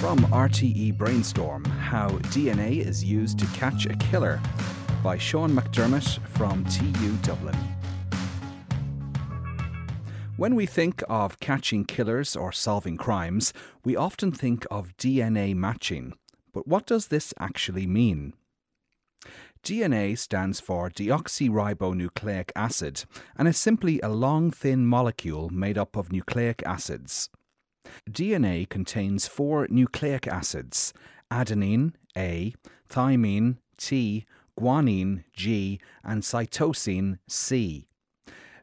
From RTE Brainstorm How DNA is Used to Catch a Killer by Sean McDermott from TU Dublin. When we think of catching killers or solving crimes, we often think of DNA matching. But what does this actually mean? DNA stands for deoxyribonucleic acid and is simply a long, thin molecule made up of nucleic acids. DNA contains four nucleic acids adenine, A, thymine, T, guanine, G, and cytosine, C.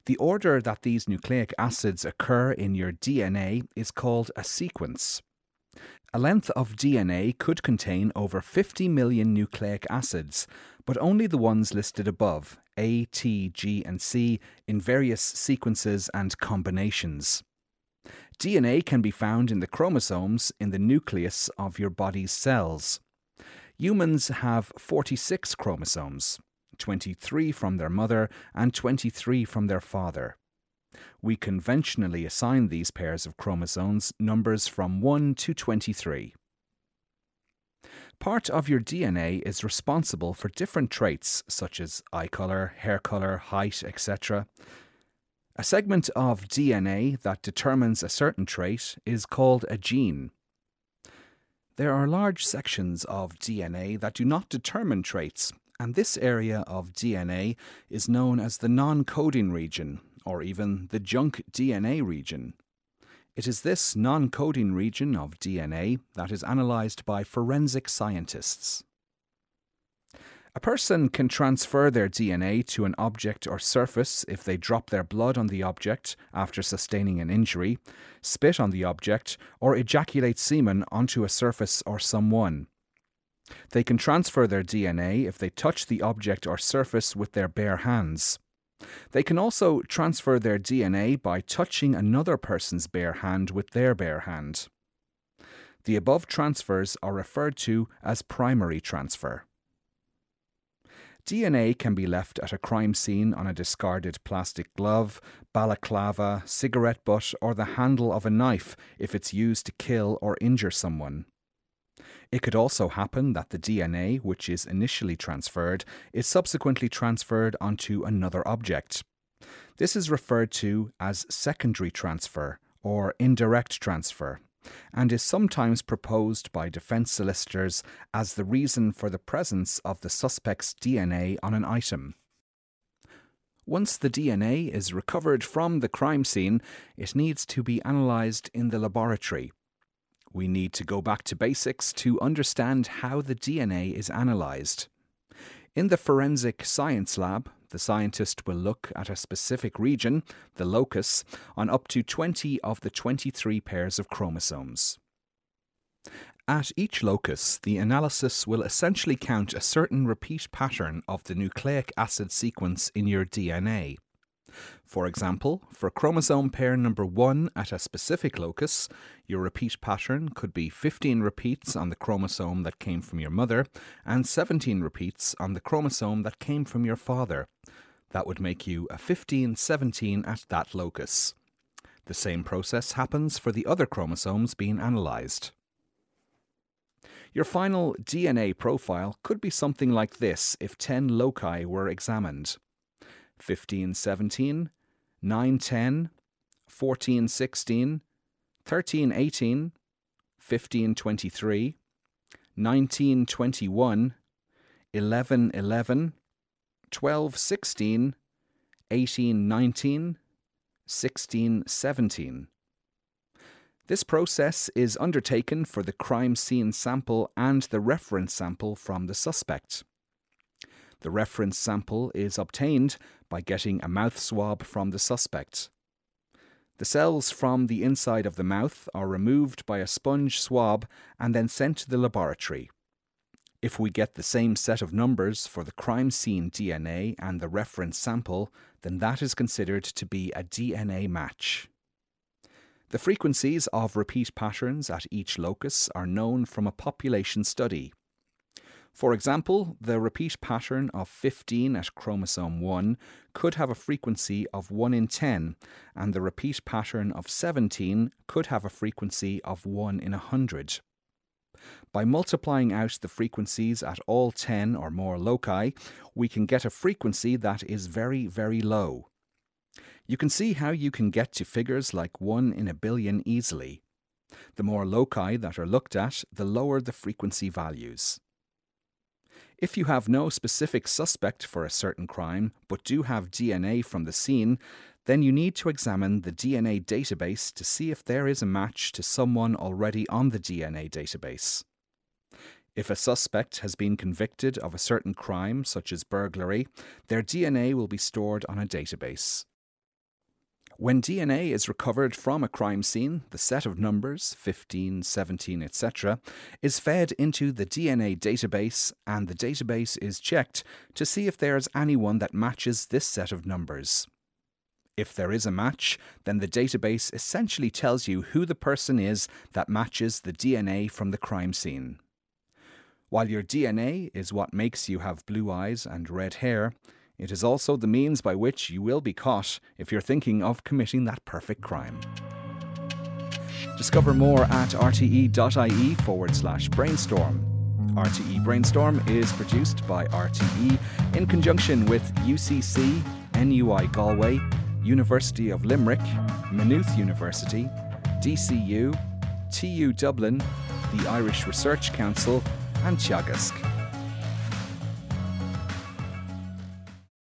The order that these nucleic acids occur in your DNA is called a sequence. A length of DNA could contain over 50 million nucleic acids, but only the ones listed above A, T, G, and C in various sequences and combinations. DNA can be found in the chromosomes in the nucleus of your body's cells. Humans have 46 chromosomes, 23 from their mother and 23 from their father. We conventionally assign these pairs of chromosomes numbers from 1 to 23. Part of your DNA is responsible for different traits such as eye colour, hair colour, height, etc. A segment of DNA that determines a certain trait is called a gene. There are large sections of DNA that do not determine traits, and this area of DNA is known as the non coding region, or even the junk DNA region. It is this non coding region of DNA that is analysed by forensic scientists. A person can transfer their DNA to an object or surface if they drop their blood on the object after sustaining an injury, spit on the object, or ejaculate semen onto a surface or someone. They can transfer their DNA if they touch the object or surface with their bare hands. They can also transfer their DNA by touching another person's bare hand with their bare hand. The above transfers are referred to as primary transfer. DNA can be left at a crime scene on a discarded plastic glove, balaclava, cigarette butt, or the handle of a knife if it's used to kill or injure someone. It could also happen that the DNA, which is initially transferred, is subsequently transferred onto another object. This is referred to as secondary transfer or indirect transfer and is sometimes proposed by defence solicitors as the reason for the presence of the suspect's DNA on an item. Once the DNA is recovered from the crime scene, it needs to be analysed in the laboratory. We need to go back to basics to understand how the DNA is analysed. In the forensic science lab, the scientist will look at a specific region, the locus, on up to 20 of the 23 pairs of chromosomes. At each locus, the analysis will essentially count a certain repeat pattern of the nucleic acid sequence in your DNA. For example, for chromosome pair number 1 at a specific locus, your repeat pattern could be 15 repeats on the chromosome that came from your mother and 17 repeats on the chromosome that came from your father. That would make you a 15 17 at that locus. The same process happens for the other chromosomes being analysed. Your final DNA profile could be something like this if 10 loci were examined. 1517, 910, 1416, 1318, 1523, 1921, 1111, 1216, 1819, 1617. This process is undertaken for the crime scene sample and the reference sample from the suspect. The reference sample is obtained by getting a mouth swab from the suspect. The cells from the inside of the mouth are removed by a sponge swab and then sent to the laboratory. If we get the same set of numbers for the crime scene DNA and the reference sample, then that is considered to be a DNA match. The frequencies of repeat patterns at each locus are known from a population study. For example, the repeat pattern of 15 at chromosome 1 could have a frequency of 1 in 10, and the repeat pattern of 17 could have a frequency of 1 in 100. By multiplying out the frequencies at all 10 or more loci, we can get a frequency that is very, very low. You can see how you can get to figures like 1 in a billion easily. The more loci that are looked at, the lower the frequency values. If you have no specific suspect for a certain crime, but do have DNA from the scene, then you need to examine the DNA database to see if there is a match to someone already on the DNA database. If a suspect has been convicted of a certain crime, such as burglary, their DNA will be stored on a database. When DNA is recovered from a crime scene, the set of numbers 15, 17, etc. is fed into the DNA database and the database is checked to see if there is anyone that matches this set of numbers. If there is a match, then the database essentially tells you who the person is that matches the DNA from the crime scene. While your DNA is what makes you have blue eyes and red hair, it is also the means by which you will be caught if you're thinking of committing that perfect crime. Discover more at rte.ie forward slash brainstorm. RTE Brainstorm is produced by RTE in conjunction with UCC, NUI Galway, University of Limerick, Maynooth University, DCU, TU Dublin, the Irish Research Council, and Teagasc.